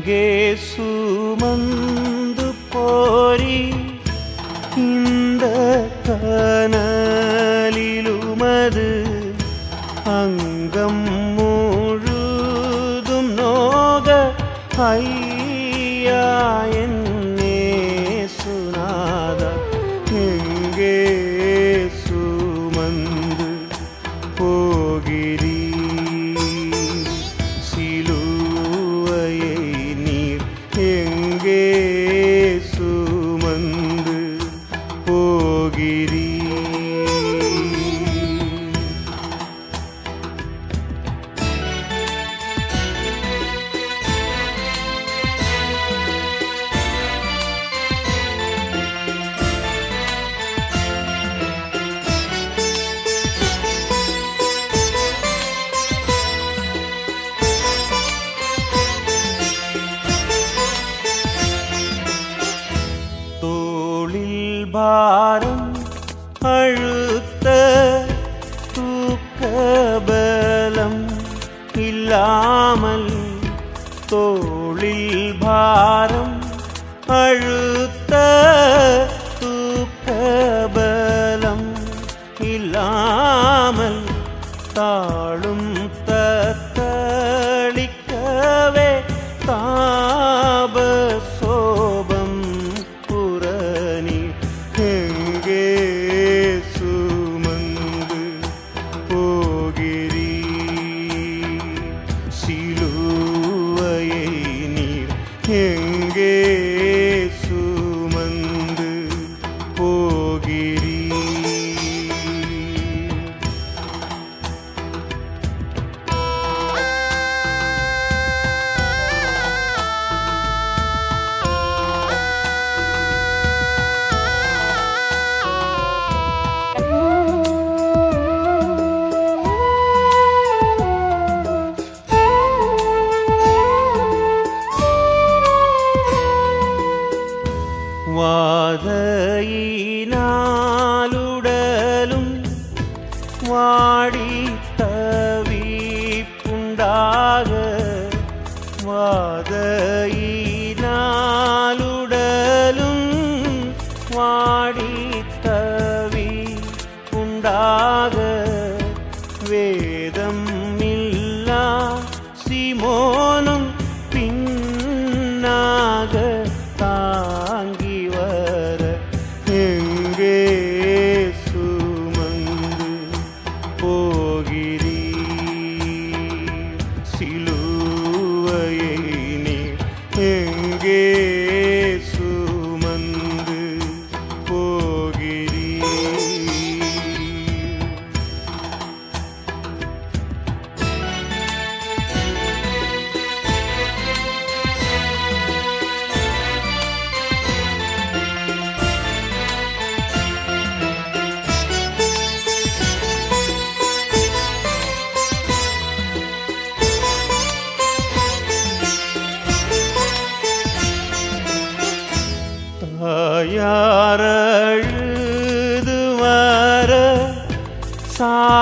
mangue su தோளில் பாரம் அழு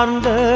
சார்ந்தவர்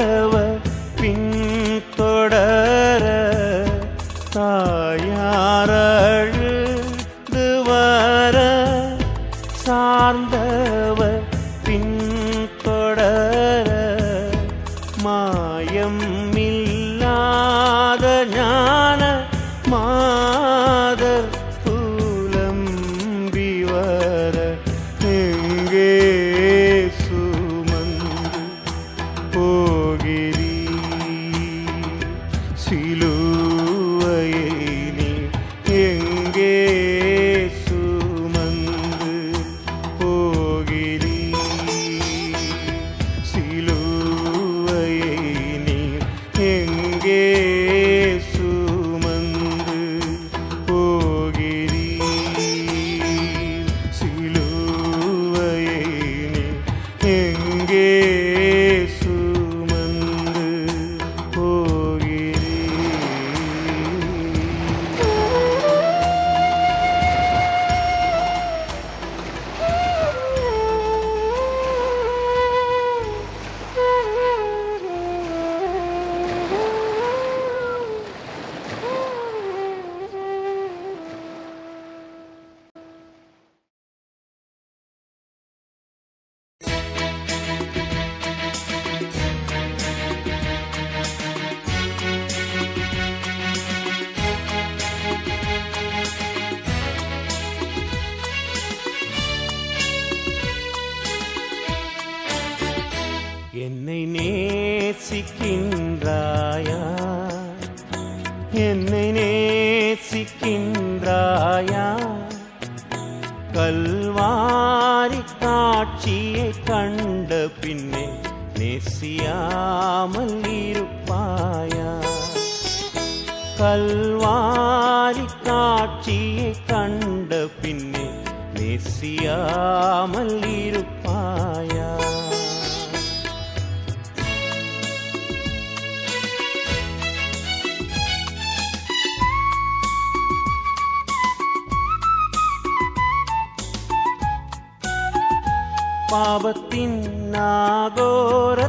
நேசியாமல் இருப்பாயா பாவத்தின் நாகோரத்தை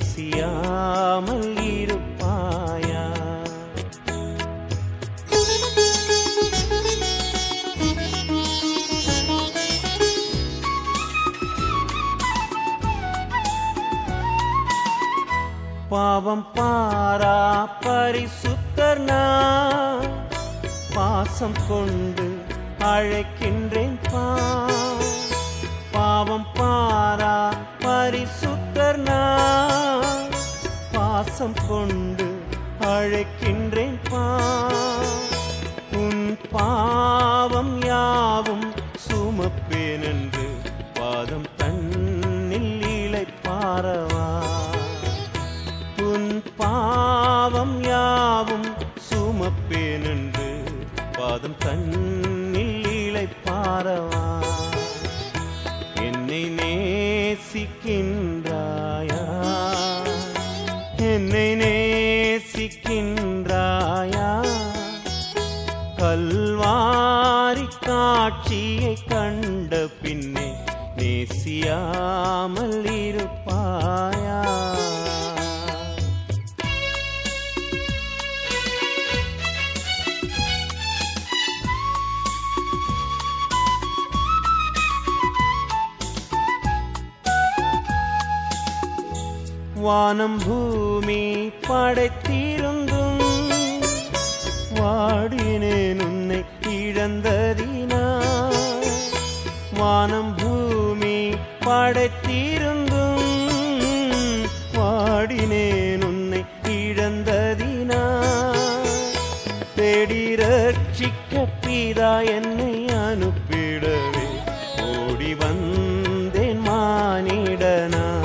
பேசியாமல் இருப்பாயா? பாவம் பாரா பரிசுத்தர் பாசம் கொண்டு அழைக்கின்றேன் பா பாவம் பாரா பாசம் கொண்டு அழைக்கின்றேன் பா நேசியாமல் இருப்பாயா? வானம் பூமி படைத்திருந்தும் வாடினேன் உன்னை இழந்ததினா வானம் படைத்தீருங்கும் வாடினேன் உன்னை இழந்ததினா. தேடி ரட்சிக்க பிதா என்னை அனுப்பிடவே. ஓடி வந்தேன் மானிடனா.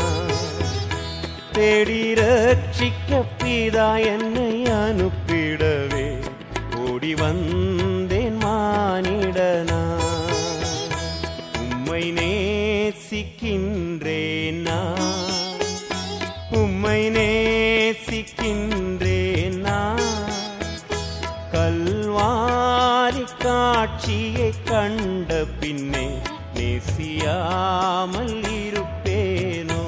தேடி ரட்சிக்க பிதா என்னை கண்ட பின்னே நேசியாமல் இருப்பேனோ?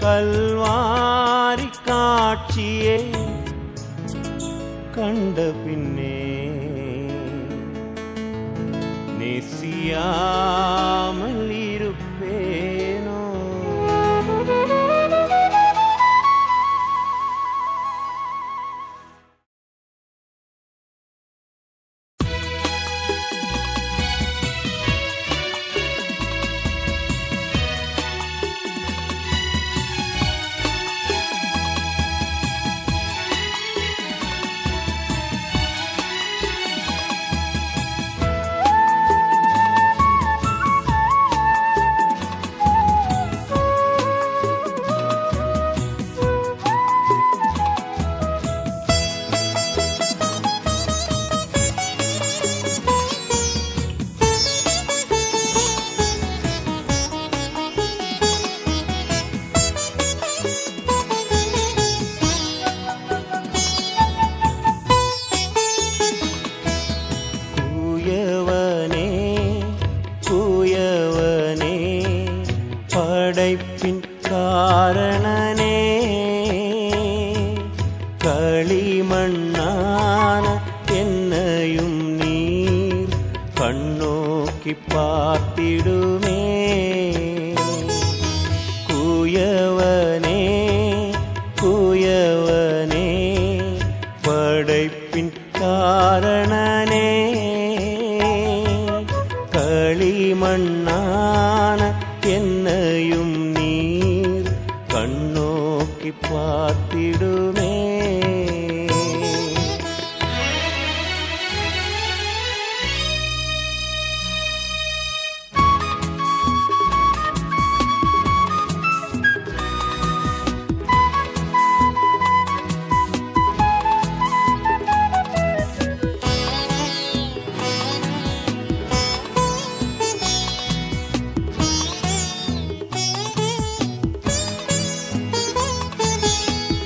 கல்வாரி காட்சியே கண்ட பின்னே நேசியாமல்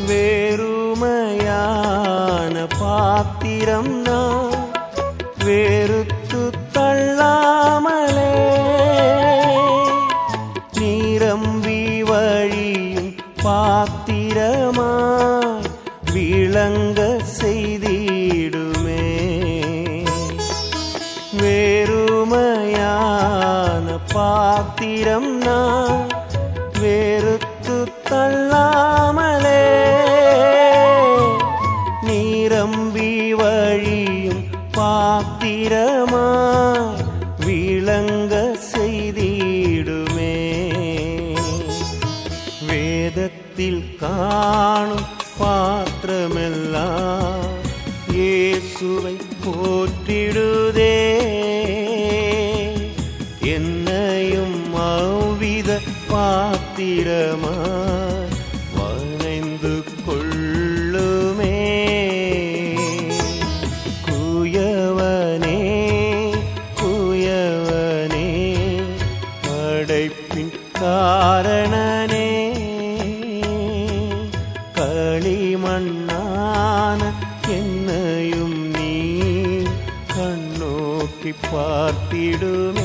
வேறுமையான பாத்திரம் நான் வேறு കാരണനേ കളിമണ്ണാണ് എന്നയും നീ കണ്ണോക്കി പാർത്തിടുമേ.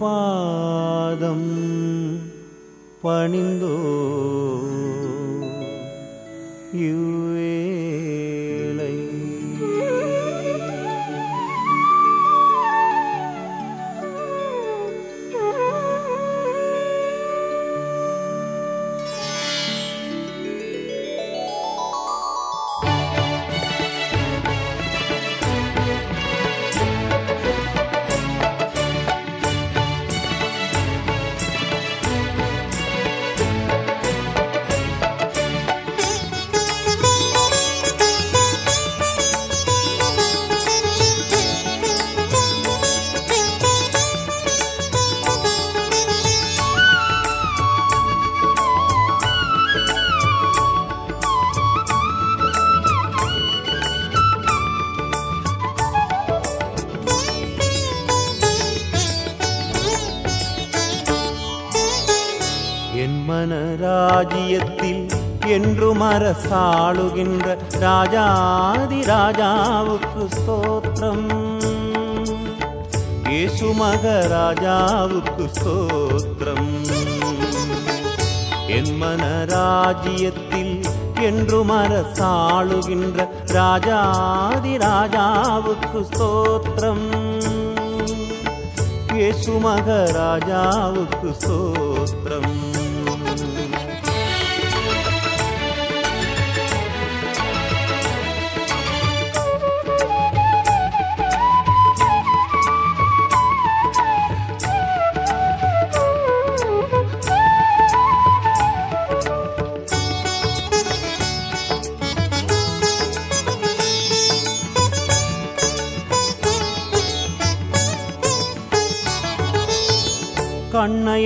பாதம் பணிந்தோ. you ராஜ்யத்தில் என்றும் அரசாளுகின்ற ராஜாதி ராஜாவுக்கு ஸ்தோத்திரம். ஏசு மகராஜாவுக்கு ஸ்தோத்திரம். என் மன ராஜ்யத்தில் என்றும் அரசாளுகின்ற ராஜாதி ராஜாவுக்கு ஸ்தோத்திரம். ஏசு மகராஜாவுக்கு ஸ்தோத்திரம்.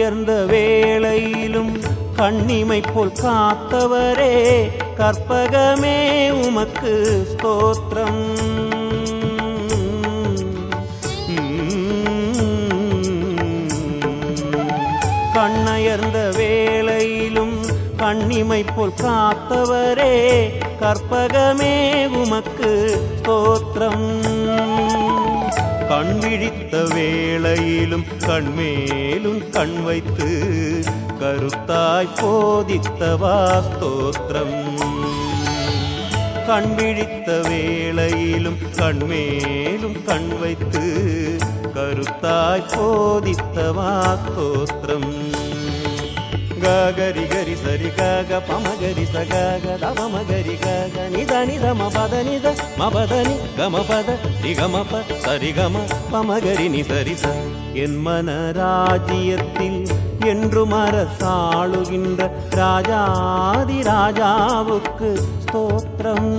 உயர்ந்த வேளையிலும் கண்ணிமை போல் காத்தவரே கற்பகமே உமக்கு ஸ்தோத்திரம். கண்ணயர்ந்த வேளையிலும் கண்ணிமை போல் காத்தவரே கற்பகமே உமக்கு ஸ்தோத்திரம். கண்விழி விழித்த வேளையிலும் கண்மேலும் கண் வைத்து கருத்தாய் போதித்தவா ஸ்தோத்திரம். கண் விழித்த வேளையிலும் கண்மேலும் கண் வைத்து கருத்தாய் போதித்தவா ஸ்தோத்திரம். ಗಾಗರಿ ಗರಿ ಸರಿ ಗಾಗ ಪಮ ಗರಿ ಸ ಗಾಗ ದಮ ಮ ಗರಿ ಗಾಗ ನಿದ ನಿದ ಮ ಪದ ನಿದ ಮ ಪದ ನಿ ಗಮ ಪದ ರಿ ಗಮ ப சரி கம பம கரி நீ சரி ச என் மன ராஜ்யத்தில் என்று மரசாளுகின்ற ராஜாதி ராஜாவுக்கு ஸ்தோத்திரம்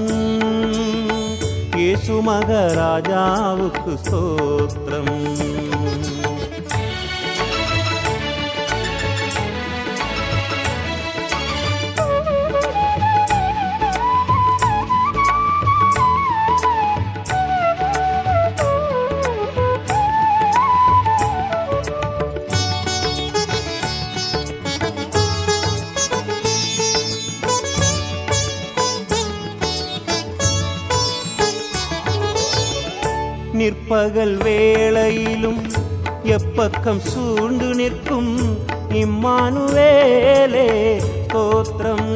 இயேசு மகராஜாவுக்கு ஸ்தோத்திரம் பகல் வேளையிலும் எப்பக்கம் சூழ்ந்து நிற்கும் இம்மானுவேலே ஸ்தோத்திரம்.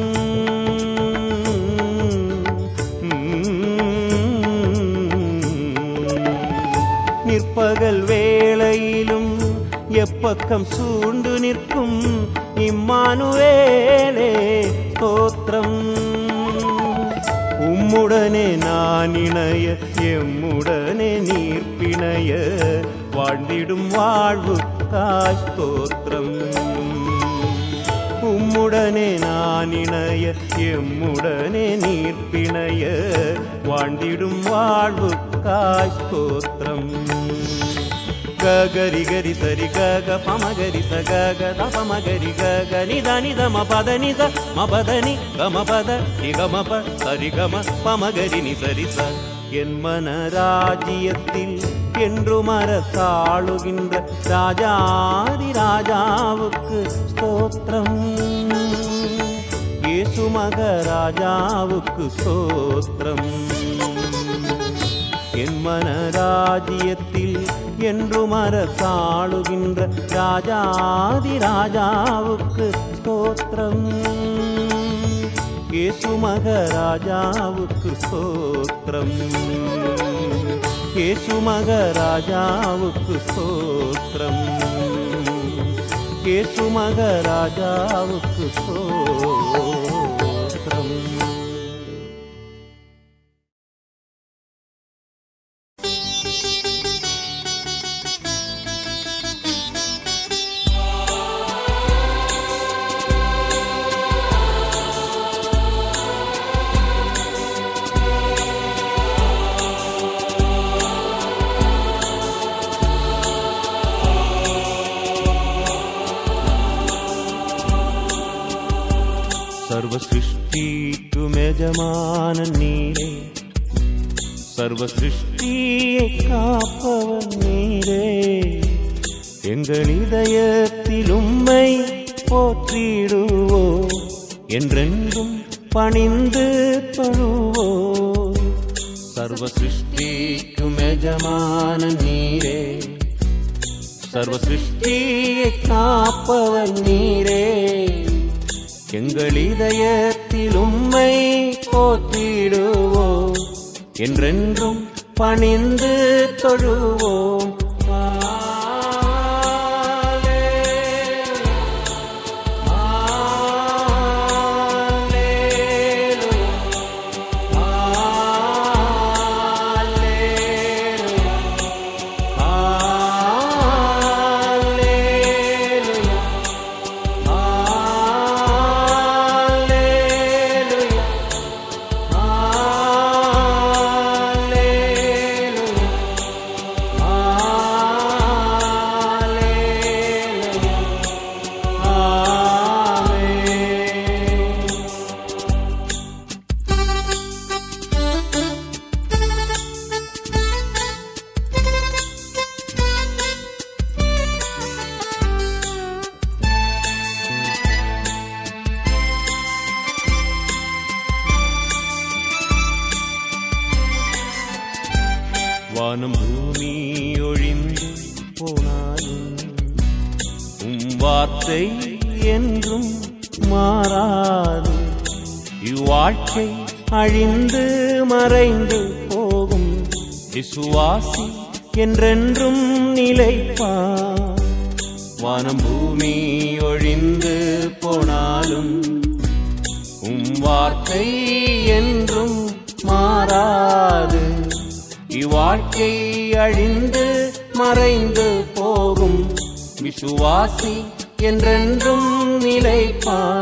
நிற்பகல் வேளையிலும் எப்பக்கம் சூழ்ந்து நிற்கும் இம்மானுவேலே ஸ்தோத்திரம். உம்முடனே நான் இணைய எம்முடனே நீர் இணைய வாழ்ந்திடும் வாழ்வு தாய் ஸ்தோத்திரம். உம்முடனே நான் இணைய எம்முடனே நீர் பிணைய வாழ்ந்திடும் வாழ்வு தாய் ஸ்தோத்திரம். ಗರಿ ಗರಿ ಸರಿ ಗಗ ಪಮ ಗರಿ ಸ ಗಗ ದ ಪಮ ಗರಿ ಗಗ ನಿದ ನಿದ ಮ ಪದ ನಿದ ಮ ಪದ ನಿ ಗಮ ಪದ என் மன ராஜ்யத்தில் என்றும் அரசாளுகின்ற ராஜாதி ராஜாவுக்கு ஸ்தோத்திரம். இயேசு மகராஜாவுக்கு ஸ்தோத்திரம். என் மன ராஜ்யத்தில் என்றும் அரசாளுகின்ற ராஜாதி ராஜாவுக்கு ஸ்தோத்திரம். இயேசு மகராஜாவுக்கு ஸ்தோத்திரம் இயேசு மகராஜாவுக்கு ஸ்தோத்திரம் சர்வ சிருஷ்டியை காப்பவன் நீரே எங்கள் இதயத்தில் உம்மை போற்றிடுவோ என்றென்றும் பணிந்து தொழுவோ சர்வ சிருஷ்டிக்கும் எஜமான நீரே. சர்வ சிருஷ்டியை காப்பவன் நீரே எங்கள் இதயத்தில் உம்மை போற்றிடுவோம் என்றென்றும் பணிந்து தொழுவோம். விசுவாசி என்றென்றும் நிலைப்பான் வானம் பூமி ஒழிந்து போனாலும் உம் வார்த்தை என்றும் மாறாது. இவ்வாழ்க்கை அழிந்து மறைந்து போகும். விசுவாசி என்றென்றும் நிலைப்பான்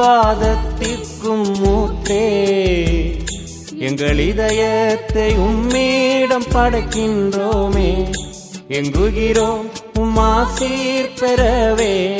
ஆசீர்வாதத்திற்கும் மூத்தே. எங்கள் இதயத்தை உம்மீடம் படைக்கின்றோமே. எங்குகிறோம் உம்மாசீர் பெறவே.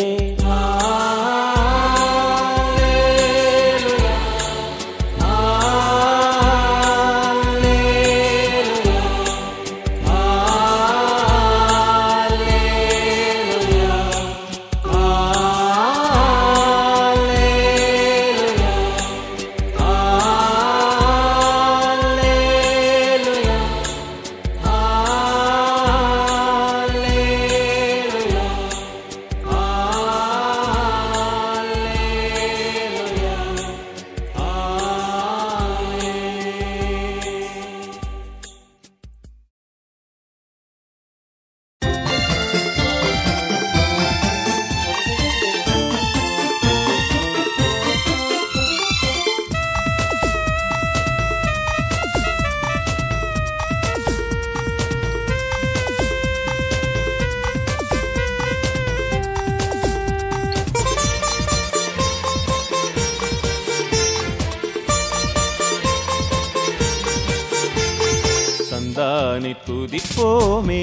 துதிப்போமே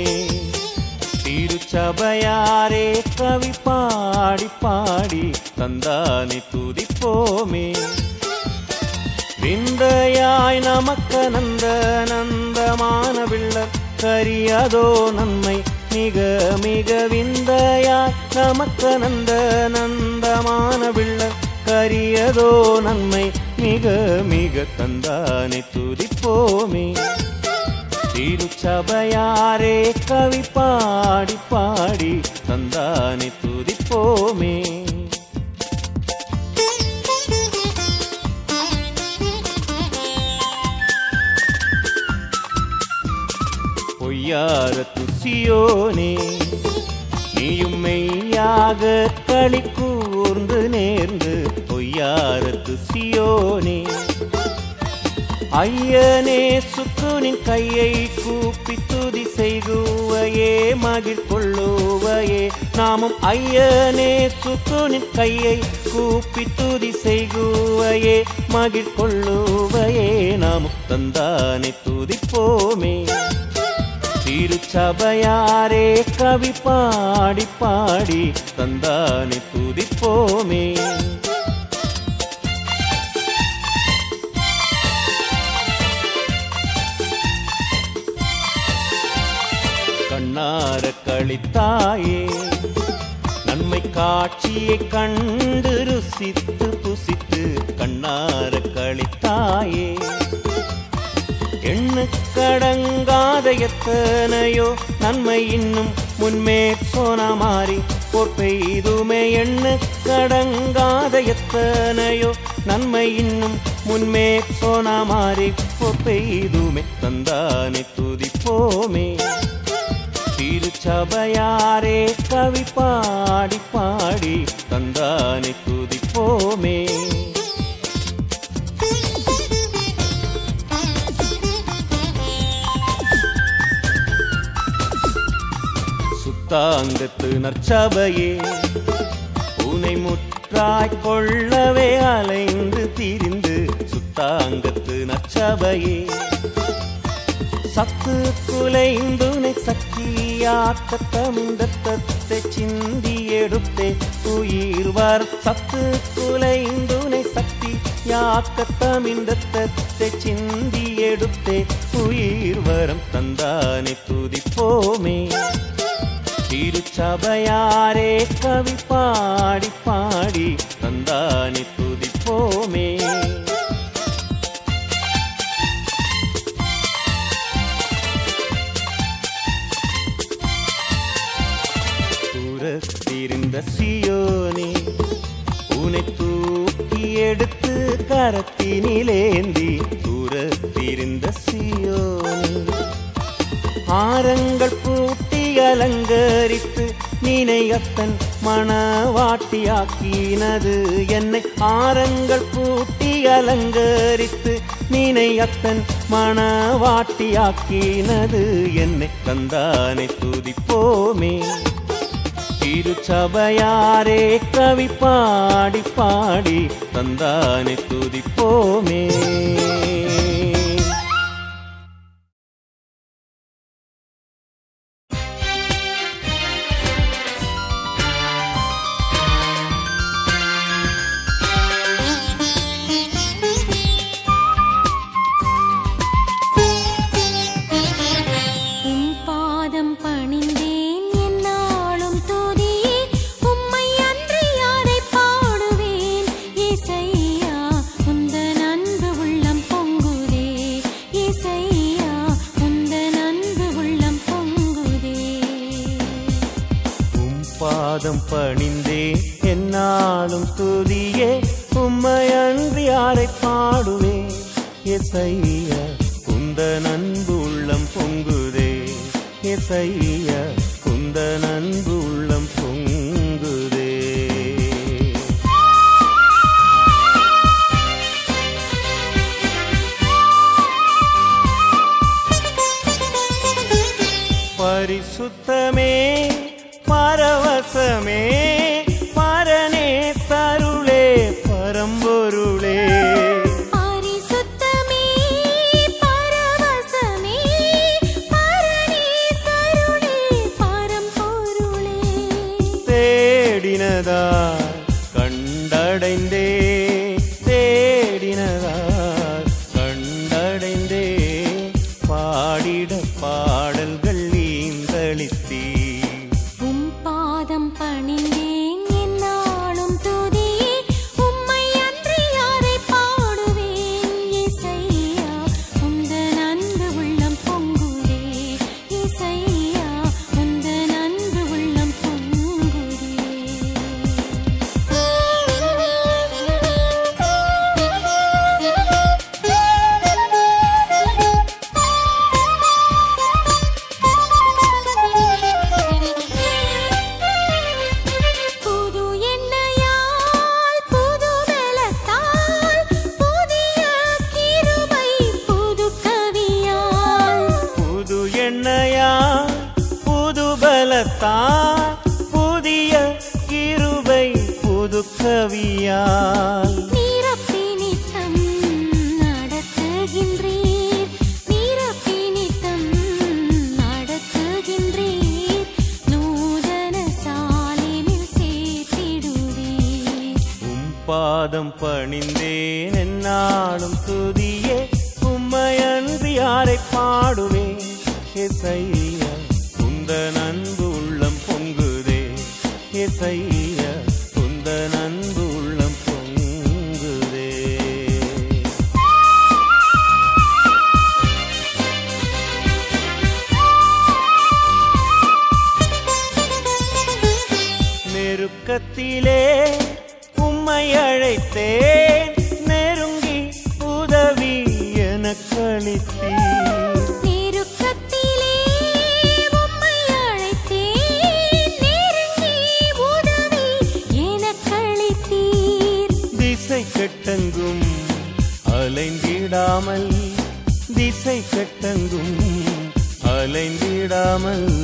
திருச்சபையாரே கவி பாடி பாடி தந்தானி துதிப்போமே. விந்தையாய் நமக்கு நந்த நந்தமான விள்ள கரியதோ நன்மை மிக மிக விந்தையாய் நமக்கு நந்த நந்தமான விள்ள கரியதோ நன்மை மிக மிக தந்தானே துதிப்போமே. திருச்சபையாரே கவி பாடி பாடி தந்தானே துதிப்போமே. பொய்யார துசியோனே நீயும் மெய்யாக களி கூர்ந்து நேர்ந்து பொய்யார துசியோனே. ஐயனே சுக்குனின் கையை கூப்பி துதி செய்குவையே மகிழ் கொள்ளுவையே. நாமும் ஐயனே சுக்குனின் கையை கூப்பி துதி செய்குவையே மகிழ் கொள்ளுவையே. நாமும் தந்தானே துதிப்போமே. திருச்சபையாரே கவி பாடி பாடி தந்தானே துதிப்போமே. கண்ணார கழித்தாயே நன்மை காட்சியை கண்டு ருசித்து புசித்து கண்ணார கழித்தாயே எண்ணுக்கடங்காத எத்தனையோ நன்மை இன்னும் முன்மே போன மாறி போர் பெய்துமே. எண்ணுக்கடங்காத எத்தனையோ நன்மை இன்னும் முன்மே போன மாறி போர் பெய்துமே. தந்தானே துதிப்போமே. சபையாரே கவி பாடி பாடி தந்தானை துதிப்போமே. சுத்தாங்கத்து நற்சபையே உனை முற்றாய் கொள்ளவே அலைந்து திரிந்து சுத்தாங்கத்து நற்சபையே. சத்து குலைந்துனை சக்தியாக்க தமிழ்ந்தத்தை சிந்தி எடுத்தே உயிர் வர் சத்து குலைந்துனை சக்தியாக்க தமிழ்ந்தத்தை சிந்தி எடுத்தே உயிர் வரம் தந்தானே துதிப்போமே. திருச்சபையாரே கவி பாடி பாடி எடுத்து கரத்தினிலேந்தி தூரத்திருந்த சியோனே ஆரங்கள் பூட்டி அலங்கரித்து நினையத்தன் மனவாட்டியாக்கினது. என்னை ஆரங்கள் பூட்டி அலங்கரித்து நினையத்தன் மனவாட்டியாக்கினது. என்னை தந்தானை துதிப்போமே. திருச்சபையாரே கவி பாடி பாடி தந்தானை துதிப்போமே. பரிசுத்தமே பரவசமே Raman